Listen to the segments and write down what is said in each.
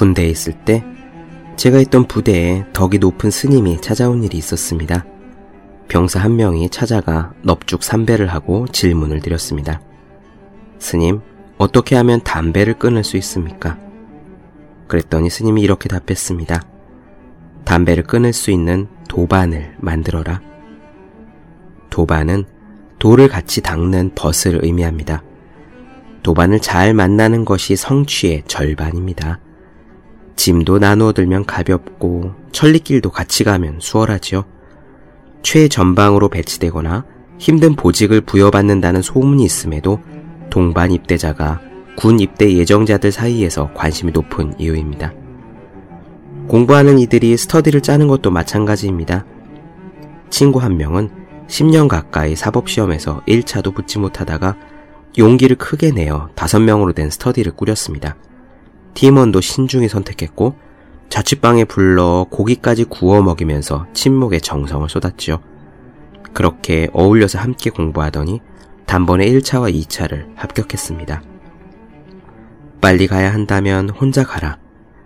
군대에 있을 때 제가 있던 부대에 덕이 높은 스님이 찾아온 일이 있었습니다. 병사 한 명이 찾아가 넙죽 삼배를 하고 질문을 드렸습니다. 스님, 어떻게 하면 담배를 끊을 수 있습니까? 그랬더니 스님이 이렇게 답했습니다. 담배를 끊을 수 있는 도반을 만들어라. 도반은 돌을 같이 닦는 벗을 의미합니다. 도반을 잘 만나는 것이 성취의 절반입니다. 짐도 나누어 들면 가볍고 천리길도 같이 가면 수월하지요. 최전방으로 배치되거나 힘든 보직을 부여받는다는 소문이 있음에도 동반 입대자가 군 입대 예정자들 사이에서 관심이 높은 이유입니다. 공부하는 이들이 스터디를 짜는 것도 마찬가지입니다. 친구 한 명은 10년 가까이 사법시험에서 1차도 붙지 못하다가 용기를 크게 내어 5명으로 된 스터디를 꾸렸습니다. 팀원도 신중히 선택했고 자취방에 불러 고기까지 구워 먹이면서 침묵에 정성을 쏟았지요. 그렇게 어울려서 함께 공부하더니 단번에 1차와 2차를 합격했습니다. 빨리 가야 한다면 혼자 가라.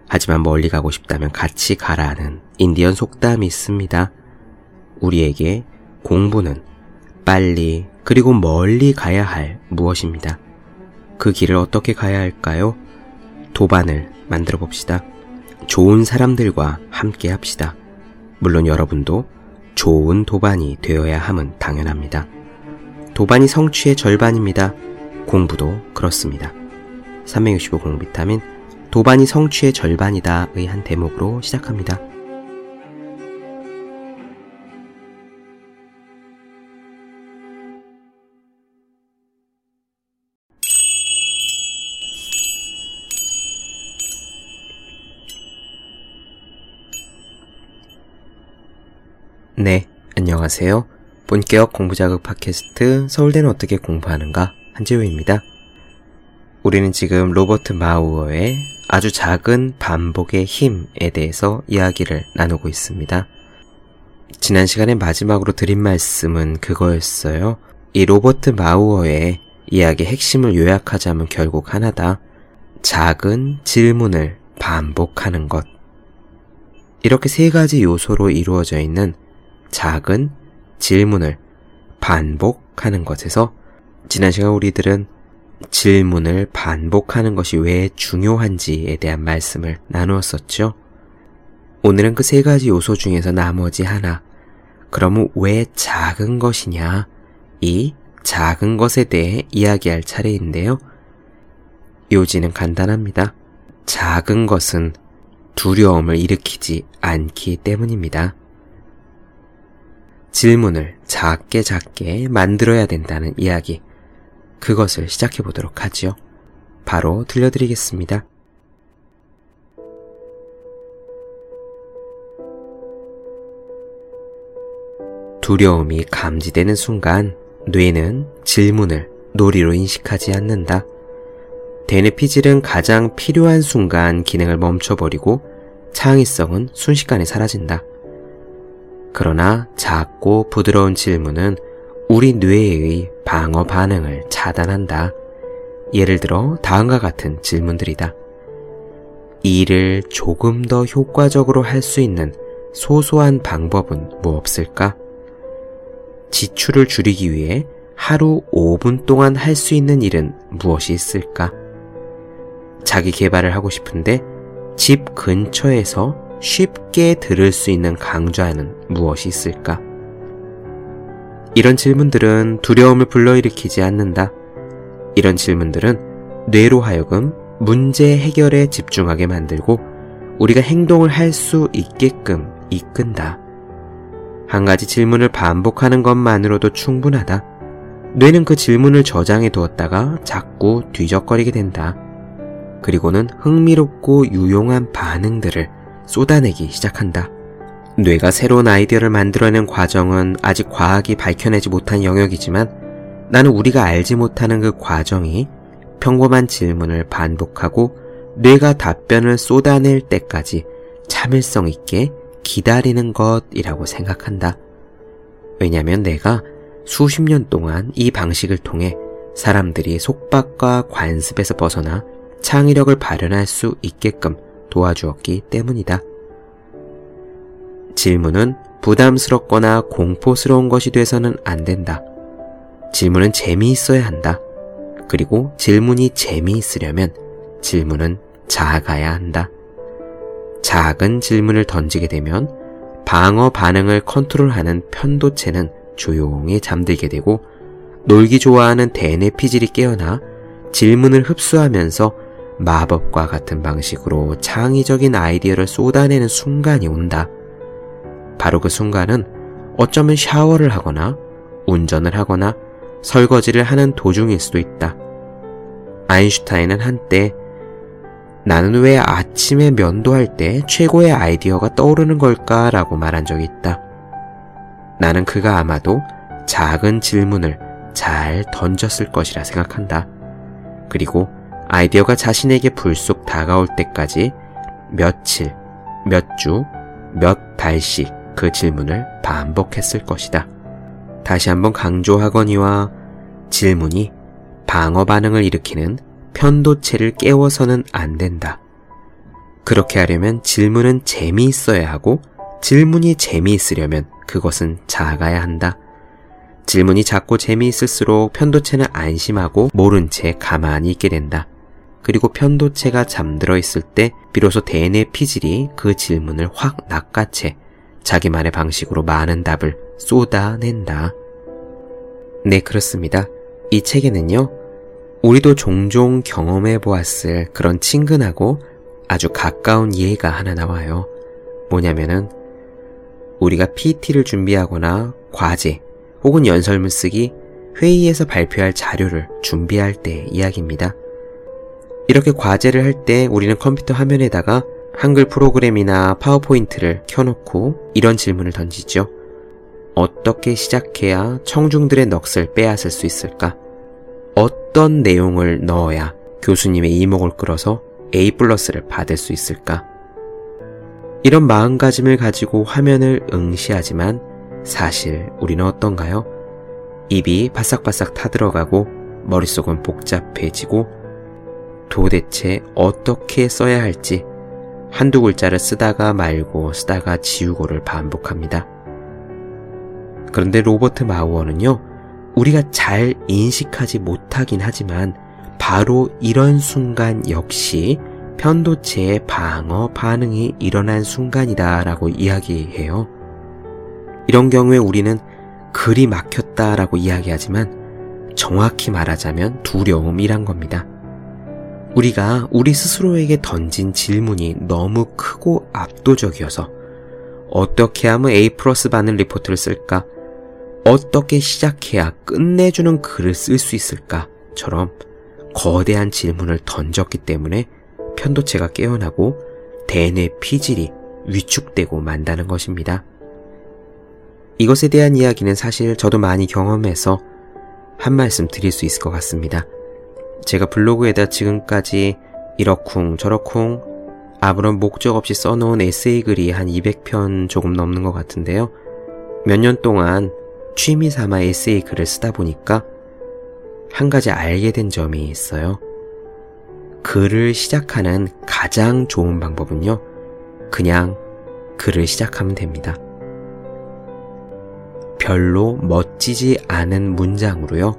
하지만 멀리 가고 싶다면 같이 가라는 인디언 속담이 있습니다. 우리에게 공부는 빨리 그리고 멀리 가야 할 무엇입니다. 그 길을 어떻게 가야 할까요? 도반을 만들어 봅시다. 좋은 사람들과 함께 합시다. 물론 여러분도 좋은 도반이 되어야 함은 당연합니다. 도반이 성취의 절반입니다. 공부도 그렇습니다. 365 공비타민 도반이 성취의 절반이다의 한 대목으로 시작합니다. 안녕하세요. 본격 공부자극 팟캐스트 서울대는 어떻게 공부하는가 한지우입니다. 우리는 지금 로버트 마우어의 아주 작은 반복의 힘에 대해서 이야기를 나누고 있습니다. 지난 시간에 마지막으로 드린 말씀은 그거였어요. 이 로버트 마우어의 이야기 핵심을 요약하자면 결국 하나다. 작은 질문을 반복하는 것. 이렇게 세 가지 요소로 이루어져 있는 작은 질문을 반복하는 것에서 지난 시간 우리들은 질문을 반복하는 것이 왜 중요한지에 대한 말씀을 나누었었죠. 오늘은 그 세 가지 요소 중에서 나머지 하나. 그러면 왜 작은 것이냐? 이 작은 것에 대해 이야기할 차례인데요. 요지는 간단합니다. 작은 것은 두려움을 일으키지 않기 때문입니다. 질문을 작게 작게 만들어야 된다는 이야기. 그것을 시작해 보도록 하지요. 바로 들려드리겠습니다. 두려움이 감지되는 순간 뇌는 질문을 놀이로 인식하지 않는다. 대뇌피질은 가장 필요한 순간 기능을 멈춰버리고 창의성은 순식간에 사라진다. 그러나 작고 부드러운 질문은 우리 뇌의 방어 반응을 차단한다. 예를 들어 다음과 같은 질문들이다. 일을 조금 더 효과적으로 할 수 있는 소소한 방법은 뭐 없을까? 지출을 줄이기 위해 하루 5분 동안 할 수 있는 일은 무엇이 있을까? 자기 개발을 하고 싶은데 집 근처에서 쉽게 들을 수 있는 강좌는 무엇이 있을까? 이런 질문들은 두려움을 불러일으키지 않는다. 이런 질문들은 뇌로 하여금 문제 해결에 집중하게 만들고 우리가 행동을 할 수 있게끔 이끈다. 한 가지 질문을 반복하는 것만으로도 충분하다. 뇌는 그 질문을 저장해 두었다가 자꾸 뒤적거리게 된다. 그리고는 흥미롭고 유용한 반응들을 쏟아내기 시작한다. 뇌가 새로운 아이디어를 만들어낸 과정은 아직 과학이 밝혀내지 못한 영역이지만 나는 우리가 알지 못하는 그 과정이 평범한 질문을 반복하고 뇌가 답변을 쏟아낼 때까지 참을성 있게 기다리는 것이라고 생각한다. 왜냐하면 내가 수십 년 동안 이 방식을 통해 사람들이 속박과 관습에서 벗어나 창의력을 발현할 수 있게끔 도와주었기 때문이다. 질문은 부담스럽거나 공포스러운 것이 돼서는 안 된다. 질문은 재미있어야 한다. 그리고 질문이 재미있으려면 질문은 작아야 한다. 작은 질문을 던지게 되면 방어 반응을 컨트롤하는 편도체는 조용히 잠들게 되고 놀기 좋아하는 대뇌 피질이 깨어나 질문을 흡수하면서 마법과 같은 방식으로 창의적인 아이디어를 쏟아내는 순간이 온다. 바로 그 순간은 어쩌면 샤워를 하거나 운전을 하거나 설거지를 하는 도중일 수도 있다. 아인슈타인은 한때 나는 왜 아침에 면도할 때 최고의 아이디어가 떠오르는 걸까? 라고 말한 적이 있다. 나는 그가 아마도 작은 질문을 잘 던졌을 것이라 생각한다. 그리고 아이디어가 자신에게 불쑥 다가올 때까지 며칠, 몇 주, 몇 달씩 그 질문을 반복했을 것이다. 다시 한번 강조하거니와 질문이 방어 반응을 일으키는 편도체를 깨워서는 안 된다. 그렇게 하려면 질문은 재미있어야 하고 질문이 재미있으려면 그것은 작아야 한다. 질문이 작고 재미있을수록 편도체는 안심하고 모른 채 가만히 있게 된다. 그리고 편도체가 잠들어 있을 때 비로소 대뇌 피질이 그 질문을 확 낚아채 자기만의 방식으로 많은 답을 쏟아낸다. 네, 그렇습니다. 이 책에는요, 우리도 종종 경험해 보았을 그런 친근하고 아주 가까운 예가 하나 나와요. 뭐냐면은, 우리가 PT를 준비하거나 과제 혹은 연설문 쓰기, 회의에서 발표할 자료를 준비할 때 이야기입니다. 이렇게 과제를 할 때 우리는 컴퓨터 화면에다가 한글 프로그램이나 파워포인트를 켜놓고 이런 질문을 던지죠. 어떻게 시작해야 청중들의 넋을 빼앗을 수 있을까? 어떤 내용을 넣어야 교수님의 이목을 끌어서 A 플러스를 받을 수 있을까? 이런 마음가짐을 가지고 화면을 응시하지만 사실 우리는 어떤가요? 입이 바싹바싹 타들어가고 머릿속은 복잡해지고 도대체 어떻게 써야 할지 한두 글자를 쓰다가 말고 쓰다가 지우고를 반복합니다. 그런데 로버트 마우어는요, 우리가 잘 인식하지 못하긴 하지만 바로 이런 순간 역시 편도체의 방어 반응이 일어난 순간이다라고 이야기해요. 이런 경우에 우리는 글이 막혔다라고 이야기하지만 정확히 말하자면 두려움이란 겁니다. 우리가 우리 스스로에게 던진 질문이 너무 크고 압도적이어서 어떻게 하면 A 플러스 반을 리포트를 쓸까? 어떻게 시작해야 끝내주는 글을 쓸 수 있을까?처럼 거대한 질문을 던졌기 때문에 편도체가 깨어나고 대뇌 피질이 위축되고 만다는 것입니다. 이것에 대한 이야기는 사실 저도 많이 경험해서 한 말씀 드릴 수 있을 것 같습니다. 제가 블로그에다 지금까지 이러쿵 저러쿵 아무런 목적 없이 써놓은 에세이 글이 한 200편 조금 넘는 것 같은데요. 몇 년 동안 취미 삼아 에세이 글을 쓰다 보니까 한 가지 알게 된 점이 있어요. 글을 시작하는 가장 좋은 방법은요, 그냥 글을 시작하면 됩니다. 별로 멋지지 않은 문장으로요,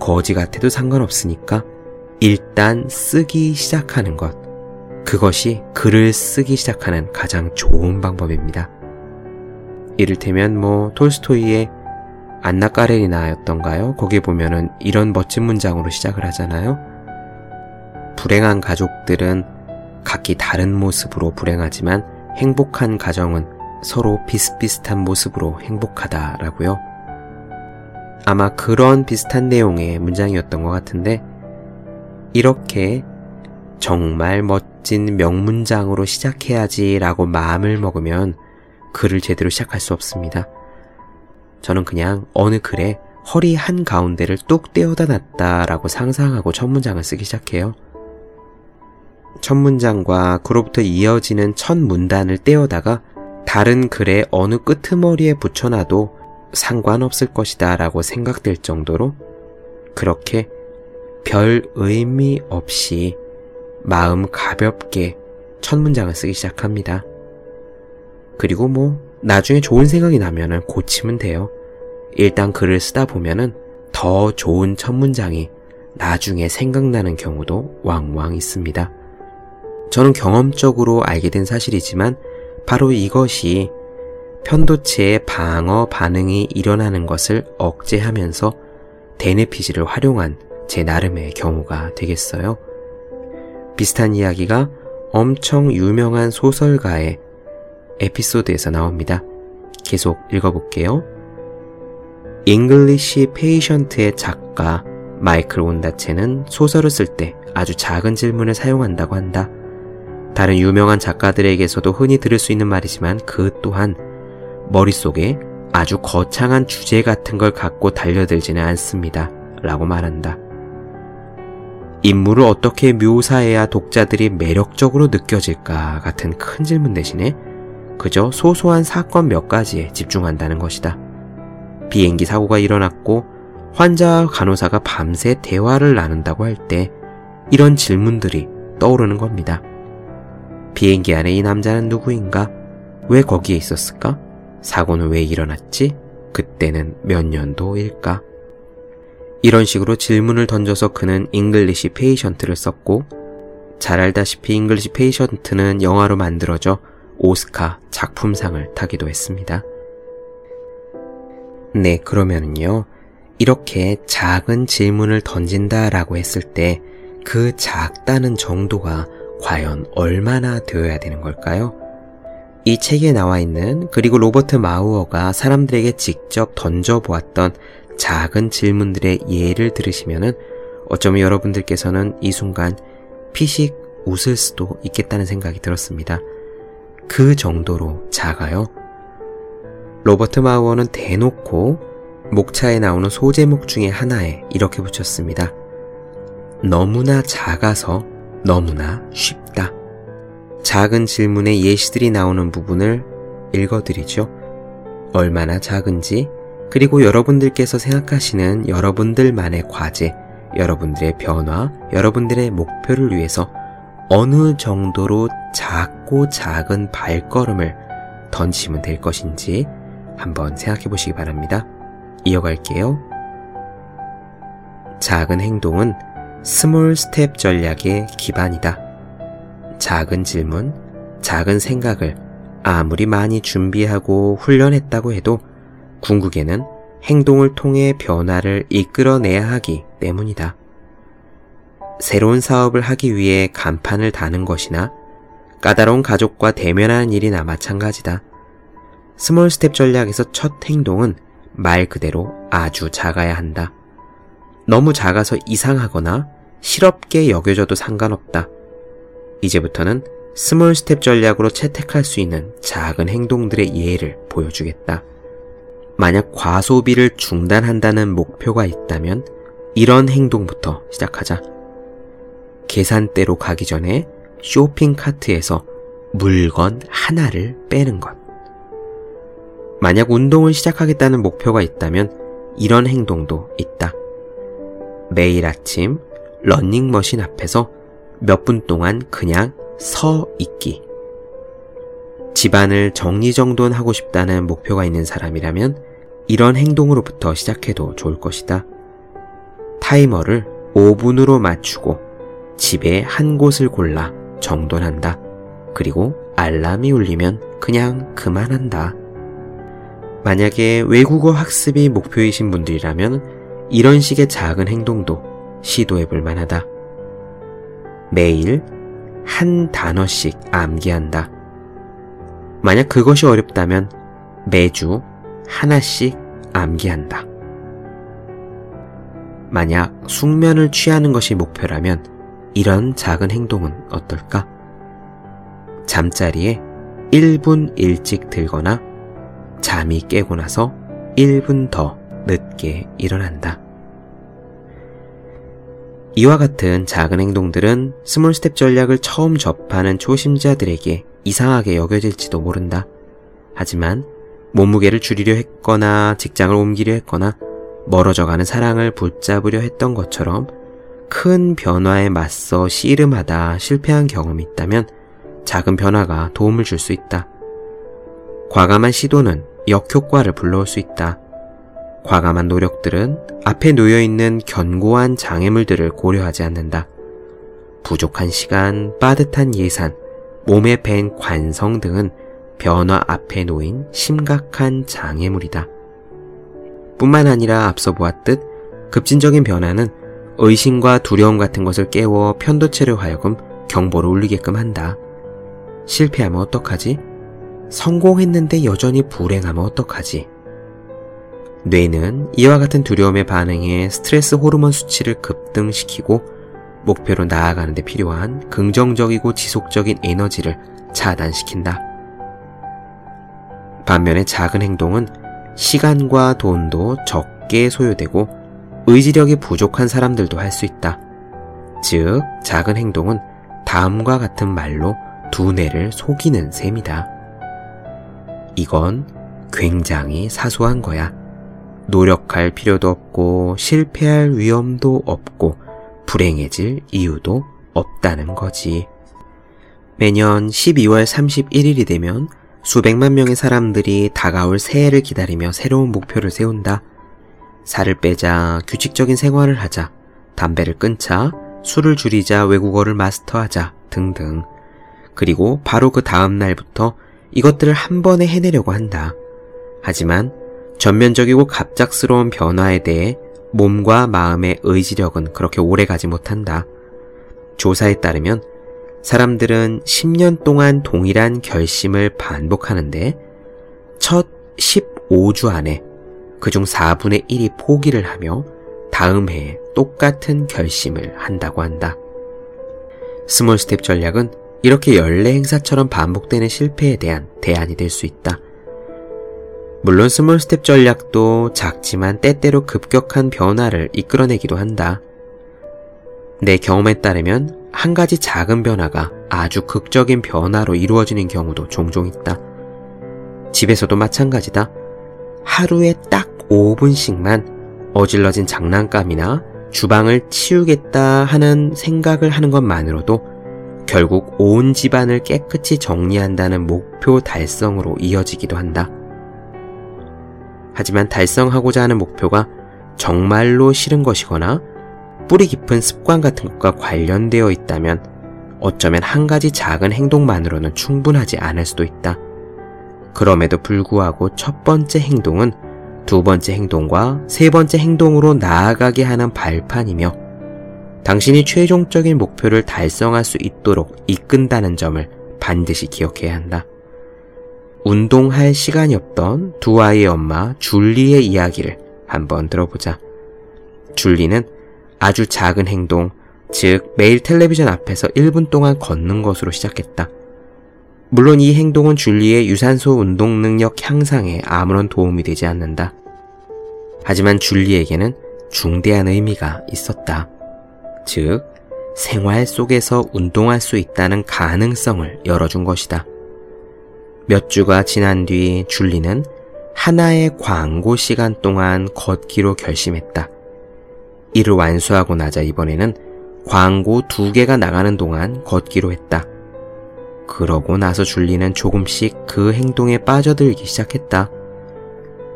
거지 같아도 상관없으니까 일단 쓰기 시작하는 것. 그것이 글을 쓰기 시작하는 가장 좋은 방법입니다. 이를테면 뭐 톨스토이의 안나 까레리나였던가요? 거기에 보면은 이런 멋진 문장으로 시작을 하잖아요. 불행한 가족들은 각기 다른 모습으로 불행하지만 행복한 가정은 서로 비슷비슷한 모습으로 행복하다라고요. 아마 그런 비슷한 내용의 문장이었던 것 같은데, 이렇게 정말 멋진 명문장으로 시작해야지 라고 마음을 먹으면 글을 제대로 시작할 수 없습니다. 저는 그냥 어느 글에 허리 한 가운데를 뚝 떼어다 놨다라고 상상하고 첫 문장을 쓰기 시작해요. 첫 문장과 그로부터 이어지는 첫 문단을 떼어다가 다른 글의 어느 끄트머리에 붙여놔도 상관없을 것이다 라고 생각될 정도로 그렇게 별 의미 없이 마음 가볍게 첫 문장을 쓰기 시작합니다. 그리고 뭐 나중에 좋은 생각이 나면은 고치면 돼요. 일단 글을 쓰다 보면은 더 좋은 첫 문장이 나중에 생각나는 경우도 왕왕 있습니다. 저는 경험적으로 알게 된 사실이지만 바로 이것이 편도체의 방어 반응이 일어나는 것을 억제하면서 데네피지를 활용한 제 나름의 경우가 되겠어요. 비슷한 이야기가 엄청 유명한 소설가의 에피소드에서 나옵니다. 계속 읽어볼게요. 잉글리시 페이션트의 작가 마이클 온다체는 소설을 쓸 때 아주 작은 질문을 사용한다고 한다. 다른 유명한 작가들에게서도 흔히 들을 수 있는 말이지만 그 또한 머릿속에 아주 거창한 주제 같은 걸 갖고 달려들지는 않습니다. 라고 말한다. 인물을 어떻게 묘사해야 독자들이 매력적으로 느껴질까 같은 큰 질문 대신에 그저 소소한 사건 몇 가지에 집중한다는 것이다. 비행기 사고가 일어났고 환자와 간호사가 밤새 대화를 나눈다고 할 때 이런 질문들이 떠오르는 겁니다. 비행기 안에 이 남자는 누구인가? 왜 거기에 있었을까? 사고는 왜 일어났지? 그때는 몇 년도일까? 이런 식으로 질문을 던져서 그는 잉글리시 페이션트를 썼고 잘 알다시피 잉글리시 페이션트는 영화로 만들어져 오스카 작품상을 타기도 했습니다. 네, 그러면은요. 이렇게 작은 질문을 던진다라고 했을 때 그 작다는 정도가 과연 얼마나 되어야 되는 걸까요? 이 책에 나와 있는 그리고 로버트 마우어가 사람들에게 직접 던져보았던 작은 질문들의 예를 들으시면은 어쩌면 여러분들께서는 이 순간 피식 웃을 수도 있겠다는 생각이 들었습니다. 그 정도로 작아요. 로버트 마우어는 대놓고 목차에 나오는 소제목 중에 하나에 이렇게 붙였습니다. 너무나 작아서 너무나 쉽다. 작은 질문에 예시들이 나오는 부분을 읽어드리죠. 얼마나 작은지, 그리고 여러분들께서 생각하시는 여러분들만의 과제, 여러분들의 변화, 여러분들의 목표를 위해서 어느 정도로 작고 작은 발걸음을 던지면 될 것인지 한번 생각해 보시기 바랍니다. 이어갈게요. 작은 행동은 small step 전략의 기반이다. 작은 질문, 작은 생각을 아무리 많이 준비하고 훈련했다고 해도 궁극에는 행동을 통해 변화를 이끌어내야 하기 때문이다. 새로운 사업을 하기 위해 간판을 다는 것이나 까다로운 가족과 대면하는 일이나 마찬가지다. small step 전략에서 첫 행동은 말 그대로 아주 작아야 한다. 너무 작아서 이상하거나 실없게 여겨져도 상관없다. 이제부터는 small step 전략으로 채택할 수 있는 작은 행동들의 예를 보여주겠다. 만약 과소비를 중단한다는 목표가 있다면 이런 행동부터 시작하자. 계산대로 가기 전에 쇼핑 카트에서 물건 하나를 빼는 것. 만약 운동을 시작하겠다는 목표가 있다면 이런 행동도 있다. 매일 아침 러닝머신 앞에서 몇 분 동안 그냥 서 있기. 집안을 정리정돈하고 싶다는 목표가 있는 사람이라면 이런 행동으로부터 시작해도 좋을 것이다. 타이머를 5분으로 맞추고 집에 한 곳을 골라 정돈한다. 그리고 알람이 울리면 그냥 그만한다. 만약에 외국어 학습이 목표이신 분들이라면 이런 식의 작은 행동도 시도해 볼 만하다. 매일 한 단어씩 암기한다. 만약 그것이 어렵다면 매주 하나씩 암기한다. 만약 숙면을 취하는 것이 목표라면 이런 작은 행동은 어떨까? 잠자리에 1분 일찍 들거나 잠이 깨고 나서 1분 더 늦게 일어난다. 이와 같은 작은 행동들은 small step 전략을 처음 접하는 초심자들에게 이상하게 여겨질지도 모른다. 하지만 몸무게를 줄이려 했거나 직장을 옮기려 했거나 멀어져가는 사랑을 붙잡으려 했던 것처럼 큰 변화에 맞서 씨름하다 실패한 경험이 있다면 작은 변화가 도움을 줄 수 있다. 과감한 시도는 역효과를 불러올 수 있다. 과감한 노력들은 앞에 놓여 있는 견고한 장애물들을 고려하지 않는다. 부족한 시간, 빠듯한 예산, 몸에 밴 관성 등은 변화 앞에 놓인 심각한 장애물이다. 뿐만 아니라 앞서 보았듯 급진적인 변화는 의심과 두려움 같은 것을 깨워 편도체를 하여금 경보를 울리게끔 한다. 실패하면 어떡하지? 성공했는데 여전히 불행하면 어떡하지? 뇌는 이와 같은 두려움에 반응해 스트레스 호르몬 수치를 급등시키고 목표로 나아가는 데 필요한 긍정적이고 지속적인 에너지를 차단시킨다. 반면에 작은 행동은 시간과 돈도 적게 소요되고 의지력이 부족한 사람들도 할 수 있다. 즉, 작은 행동은 다음과 같은 말로 두뇌를 속이는 셈이다. 이건 굉장히 사소한 거야. 노력할 필요도 없고 실패할 위험도 없고 불행해질 이유도 없다는 거지. 매년 12월 31일이 되면 수백만 명의 사람들이 다가올 새해를 기다리며 새로운 목표를 세운다. 살을 빼자, 규칙적인 생활을 하자, 담배를 끊자, 술을 줄이자, 외국어를 마스터하자 등등. 그리고 바로 그 다음 날부터 이것들을 한 번에 해내려고 한다. 하지만 전면적이고 갑작스러운 변화에 대해 몸과 마음의 의지력은 그렇게 오래 가지 못한다. 조사에 따르면 사람들은 10년 동안 동일한 결심을 반복하는데 첫 15주 안에 그중 4분의 1이 포기를 하며 다음 해에 똑같은 결심을 한다고 한다. small step 전략은 이렇게 연례 행사처럼 반복되는 실패에 대한 대안이 될 수 있다. 물론 small step 전략도 작지만 때때로 급격한 변화를 이끌어내기도 한다. 내 경험에 따르면 한 가지 작은 변화가 아주 극적인 변화로 이루어지는 경우도 종종 있다. 집에서도 마찬가지다. 하루에 딱 5분씩만 어질러진 장난감이나 주방을 치우겠다 하는 생각을 하는 것만으로도 결국 온 집안을 깨끗이 정리한다는 목표 달성으로 이어지기도 한다. 하지만 달성하고자 하는 목표가 정말로 싫은 것이거나 뿌리 깊은 습관 같은 것과 관련되어 있다면 어쩌면 한 가지 작은 행동만으로는 충분하지 않을 수도 있다. 그럼에도 불구하고 첫 번째 행동은 두 번째 행동과 세 번째 행동으로 나아가게 하는 발판이며 당신이 최종적인 목표를 달성할 수 있도록 이끈다는 점을 반드시 기억해야 한다. 운동할 시간이 없던 두 아이의 엄마 줄리의 이야기를 한번 들어보자. 줄리는 아주 작은 행동, 즉 매일 텔레비전 앞에서 1분 동안 걷는 것으로 시작했다. 물론 이 행동은 줄리의 유산소 운동 능력 향상에 아무런 도움이 되지 않는다. 하지만 줄리에게는 중대한 의미가 있었다. 즉, 생활 속에서 운동할 수 있다는 가능성을 열어준 것이다. 몇 주가 지난 뒤 줄리는 하나의 광고 시간 동안 걷기로 결심했다. 이를 완수하고 나자 이번에는 광고 두 개가 나가는 동안 걷기로 했다. 그러고 나서 줄리는 조금씩 그 행동에 빠져들기 시작했다.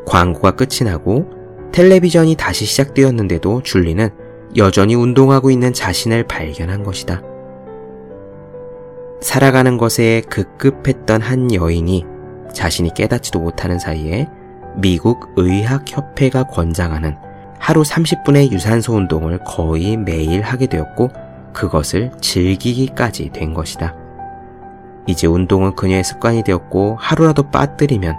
광고가 끝이 나고 텔레비전이 다시 시작되었는데도 줄리는 여전히 운동하고 있는 자신을 발견한 것이다. 살아가는 것에 급급했던 한 여인이 자신이 깨닫지도 못하는 사이에 미국 의학협회가 권장하는 하루 30분의 유산소 운동을 거의 매일 하게 되었고 그것을 즐기기까지 된 것이다. 이제 운동은 그녀의 습관이 되었고 하루라도 빠뜨리면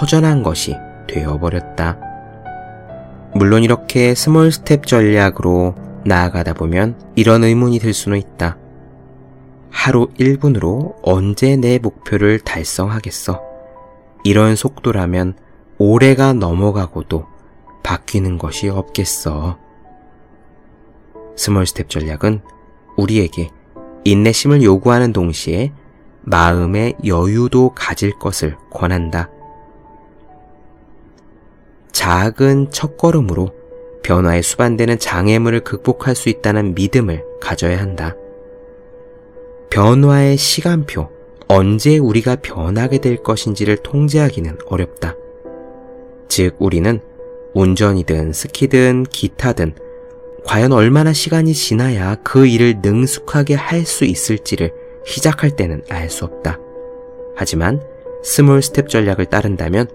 허전한 것이 되어버렸다. 물론 이렇게 small step 전략으로 나아가다 보면 이런 의문이 들 수는 있다. 하루 1분으로 언제 내 목표를 달성하겠어? 이런 속도라면 올해가 넘어가고도 바뀌는 것이 없겠어. small step 전략은 우리에게 인내심을 요구하는 동시에 마음의 여유도 가질 것을 권한다. 작은 첫걸음으로 변화에 수반되는 장애물을 극복할 수 있다는 믿음을 가져야 한다. 변화의 시간표, 언제 우리가 변하게 될 것인지를 통제하기는 어렵다. 즉, 우리는 운전이든 스키든 기타든 과연 얼마나 시간이 지나야 그 일을 능숙하게 할 수 있을지를 시작할 때는 알 수 없다. 하지만 small step 전략을 따른다면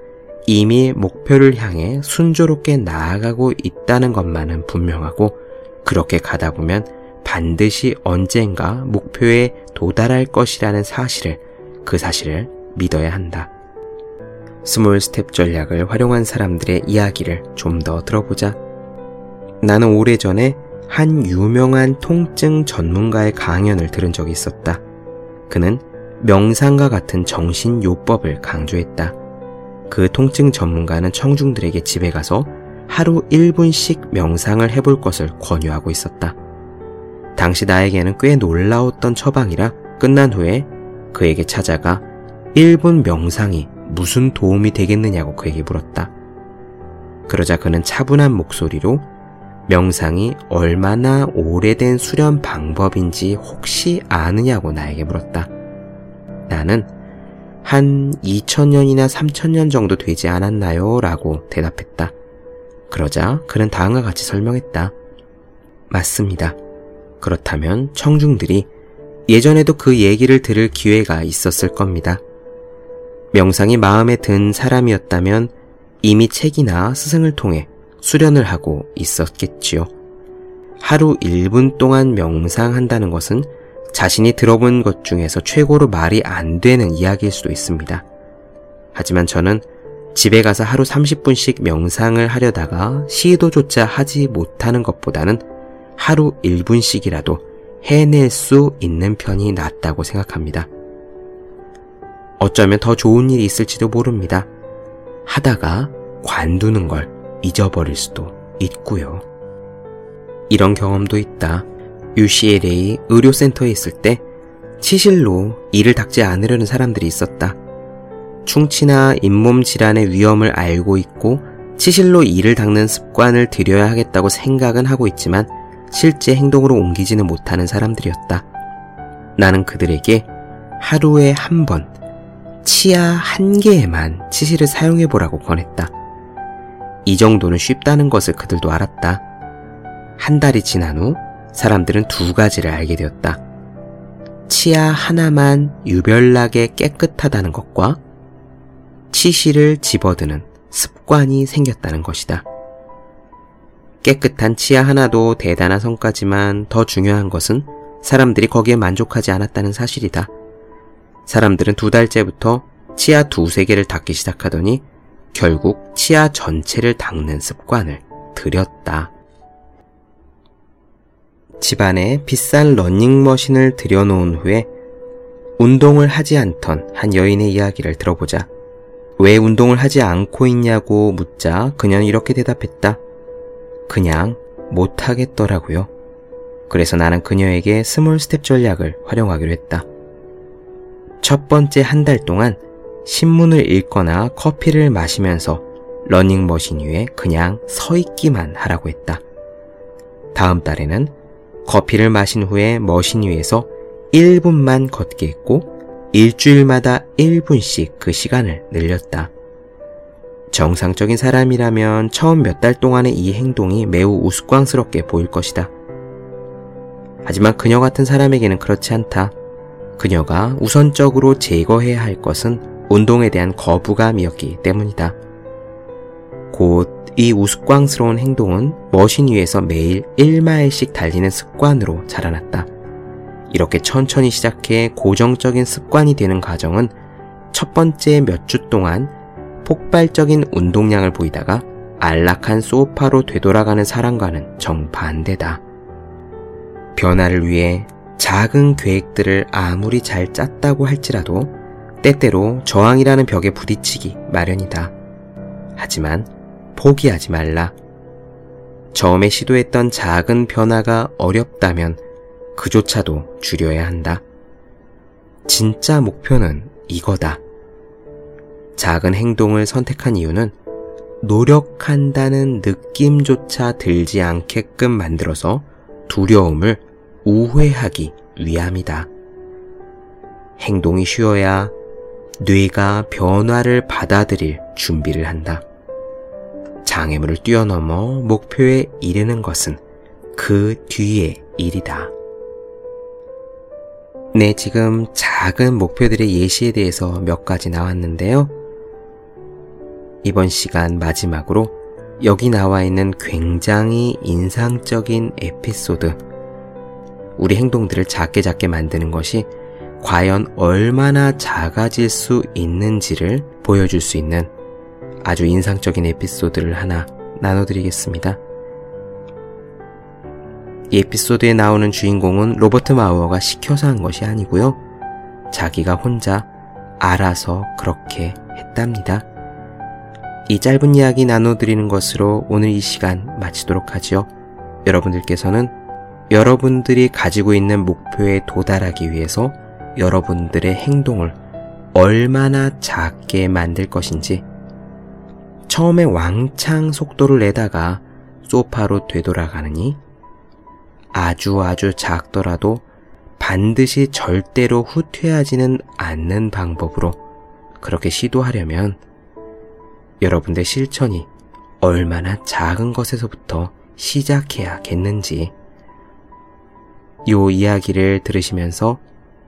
이미 목표를 향해 순조롭게 나아가고 있다는 것만은 분명하고 그렇게 가다 보면 반드시 언젠가 목표에 도달할 것이라는 사실을 그 사실을 믿어야 한다. small step 전략을 활용한 사람들의 이야기를 좀 더 들어보자. 나는 오래전에 한 유명한 통증 전문가의 강연을 들은 적이 있었다. 그는 명상과 같은 정신 요법을 강조했다. 그 통증 전문가는 청중들에게 집에 가서 하루 1분씩 명상을 해볼 것을 권유하고 있었다. 당시 나에게는 꽤 놀라웠던 처방이라 끝난 후에 그에게 찾아가 1분 명상이 무슨 도움이 되겠느냐고 그에게 물었다. 그러자 그는 차분한 목소리로 명상이 얼마나 오래된 수련 방법인지 혹시 아느냐고 나에게 물었다. 나는 한 2000년이나 3000년 정도 되지 않았나요? 라고 대답했다. 그러자 그는 다음과 같이 설명했다. 맞습니다. 그렇다면 청중들이 예전에도 그 얘기를 들을 기회가 있었을 겁니다. 명상이 마음에 든 사람이었다면 이미 책이나 스승을 통해 수련을 하고 있었겠지요. 하루 1분 동안 명상한다는 것은 자신이 들어본 것 중에서 최고로 말이 안 되는 이야기일 수도 있습니다. 하지만 저는 집에 가서 하루 30분씩 명상을 하려다가 시도조차 하지 못하는 것보다는 하루 1분씩이라도 해낼 수 있는 편이 낫다고 생각합니다. 어쩌면 더 좋은 일이 있을지도 모릅니다. 하다가 관두는 걸 잊어버릴 수도 있고요. 이런 경험도 있다. UCLA 의료센터에 있을 때 치실로 이를 닦지 않으려는 사람들이 있었다. 충치나 잇몸 질환의 위험을 알고 있고 치실로 이를 닦는 습관을 들여야 하겠다고 생각은 하고 있지만 실제 행동으로 옮기지는 못하는 사람들이었다. 나는 그들에게 하루에 한 번, 치아 한 개에만 치실을 사용해 보라고 권했다. 이 정도는 쉽다는 것을 그들도 알았다. 한 달이 지난 후 사람들은 두 가지를 알게 되었다. 치아 하나만 유별나게 깨끗하다는 것과 치실을 집어드는 습관이 생겼다는 것이다. 깨끗한 치아 하나도 대단한 성과지만 더 중요한 것은 사람들이 거기에 만족하지 않았다는 사실이다. 사람들은 두 달째부터 치아 두세 개를 닦기 시작하더니 결국 치아 전체를 닦는 습관을 들였다. 집안에 비싼 러닝머신을 들여놓은 후에 운동을 하지 않던 한 여인의 이야기를 들어보자. 왜 운동을 하지 않고 있냐고 묻자 그녀는 이렇게 대답했다. 그냥 못하겠더라고요. 그래서 나는 그녀에게 small step 전략을 활용하기로 했다. 첫 번째 한 달 동안 신문을 읽거나 커피를 마시면서 러닝머신 위에 그냥 서 있기만 하라고 했다. 다음 달에는 커피를 마신 후에 머신 위에서 1분만 걷게 했고 일주일마다 1분씩 그 시간을 늘렸다. 정상적인 사람이라면 처음 몇 달 동안의 이 행동이 매우 우스꽝스럽게 보일 것이다. 하지만 그녀 같은 사람에게는 그렇지 않다. 그녀가 우선적으로 제거해야 할 것은 운동에 대한 거부감이었기 때문이다. 곧 이 우스꽝스러운 행동은 머신 위에서 매일 1마일씩 달리는 습관으로 자라났다. 이렇게 천천히 시작해 고정적인 습관이 되는 과정은 첫 번째 몇 주 동안 폭발적인 운동량을 보이다가 안락한 소파로 되돌아가는 사람과는 정반대다. 변화를 위해 작은 계획들을 아무리 잘 짰다고 할지라도 때때로 저항이라는 벽에 부딪히기 마련이다. 하지만 포기하지 말라. 처음에 시도했던 작은 변화가 어렵다면 그조차도 줄여야 한다. 진짜 목표는 이거다. 작은 행동을 선택한 이유는 노력한다는 느낌조차 들지 않게끔 만들어서 두려움을 우회하기 위함이다. 행동이 쉬워야 뇌가 변화를 받아들일 준비를 한다. 장애물을 뛰어넘어 목표에 이르는 것은 그 뒤의 일이다. 네, 지금 작은 목표들의 예시에 대해서 몇 가지 나왔는데요. 이번 시간 마지막으로 여기 나와 있는 굉장히 인상적인 에피소드, 우리 행동들을 작게 작게 만드는 것이 과연 얼마나 작아질 수 있는지를 보여줄 수 있는 아주 인상적인 에피소드를 하나 나눠드리겠습니다. 이 에피소드에 나오는 주인공은 로버트 마우어가 시켜서 한 것이 아니고요. 자기가 혼자 알아서 그렇게 했답니다. 이 짧은 이야기 나눠드리는 것으로 오늘 이 시간 마치도록 하죠. 여러분들께서는 여러분들이 가지고 있는 목표에 도달하기 위해서 여러분들의 행동을 얼마나 작게 만들 것인지 처음에 왕창 속도를 내다가 소파로 되돌아가느니 아주 아주 작더라도 반드시 절대로 후퇴하지는 않는 방법으로 그렇게 시도하려면 여러분의 실천이 얼마나 작은 것에서부터 시작해야겠는지 요 이야기를 들으시면서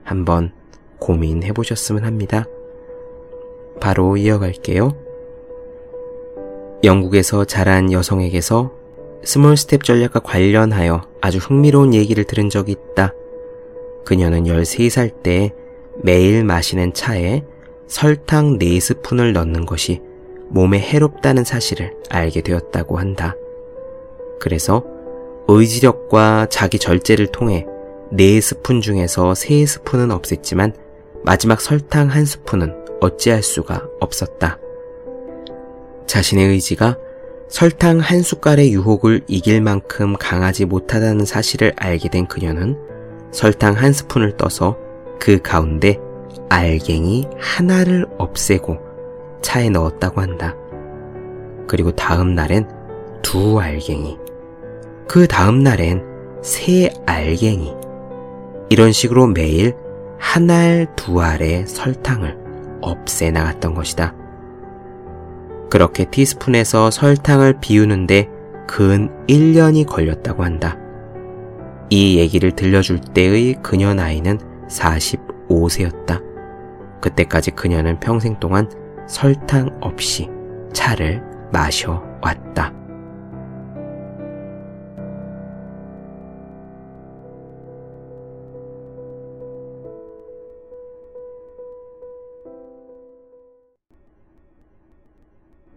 한번 고민해 보셨으면 합니다. 바로 이어갈게요. 영국에서 자란 여성에게서 small step 전략과 관련하여 아주 흥미로운 얘기를 들은 적이 있다. 그녀는 13살 때 매일 마시는 차에 설탕 4스푼을 넣는 것이 몸에 해롭다는 사실을 알게 되었다고 한다. 그래서 의지력과 자기 절제를 통해 4스푼 중에서 3스푼은 없앴지만 마지막 설탕 1스푼은 어찌할 수가 없었다. 자신의 의지가 설탕 한 숟갈의 유혹을 이길 만큼 강하지 못하다는 사실을 알게 된 그녀는 설탕 한 스푼을 떠서 그 가운데 알갱이 하나를 없애고 차에 넣었다고 한다. 그리고 다음 날엔 두 알갱이, 그 다음 날엔 세 알갱이, 이런 식으로 매일 한 알, 두 알의 설탕을 없애 나갔던 것이다. 그렇게 티스푼에서 설탕을 비우는데 근 1년이 걸렸다고 한다. 이 얘기를 들려줄 때의 그녀 나이는 45세였다. 그때까지 그녀는 평생 동안 설탕 없이 차를 마셔왔다.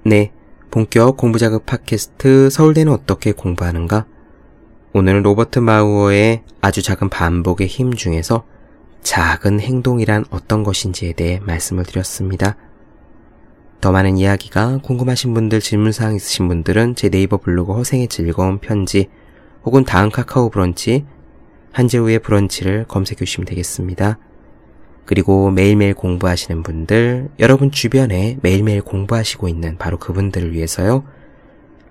네, 본격 공부자극 팟캐스트 서울대는 어떻게 공부하는가? 오늘은 로버트 마우어의 아주 작은 반복의 힘 중에서 작은 행동이란 어떤 것인지에 대해 말씀을 드렸습니다. 더 많은 이야기가 궁금하신 분들, 질문사항 있으신 분들은 제 네이버 블로그 허생의 즐거운 편지 혹은 다음 카카오 브런치 한재우의 브런치를 검색해 주시면 되겠습니다. 그리고 매일매일 공부하시는 분들, 여러분 주변에 매일매일 공부하시고 있는 바로 그분들을 위해서요.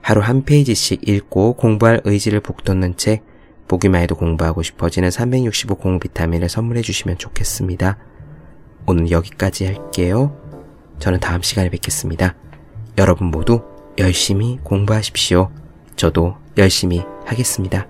하루 한 페이지씩 읽고 공부할 의지를 북돋는 책, 보기만 해도 공부하고 싶어지는 365 공부 비타민을 선물해 주시면 좋겠습니다. 오늘 여기까지 할게요. 저는 다음 시간에 뵙겠습니다. 여러분 모두 열심히 공부하십시오. 저도 열심히 하겠습니다.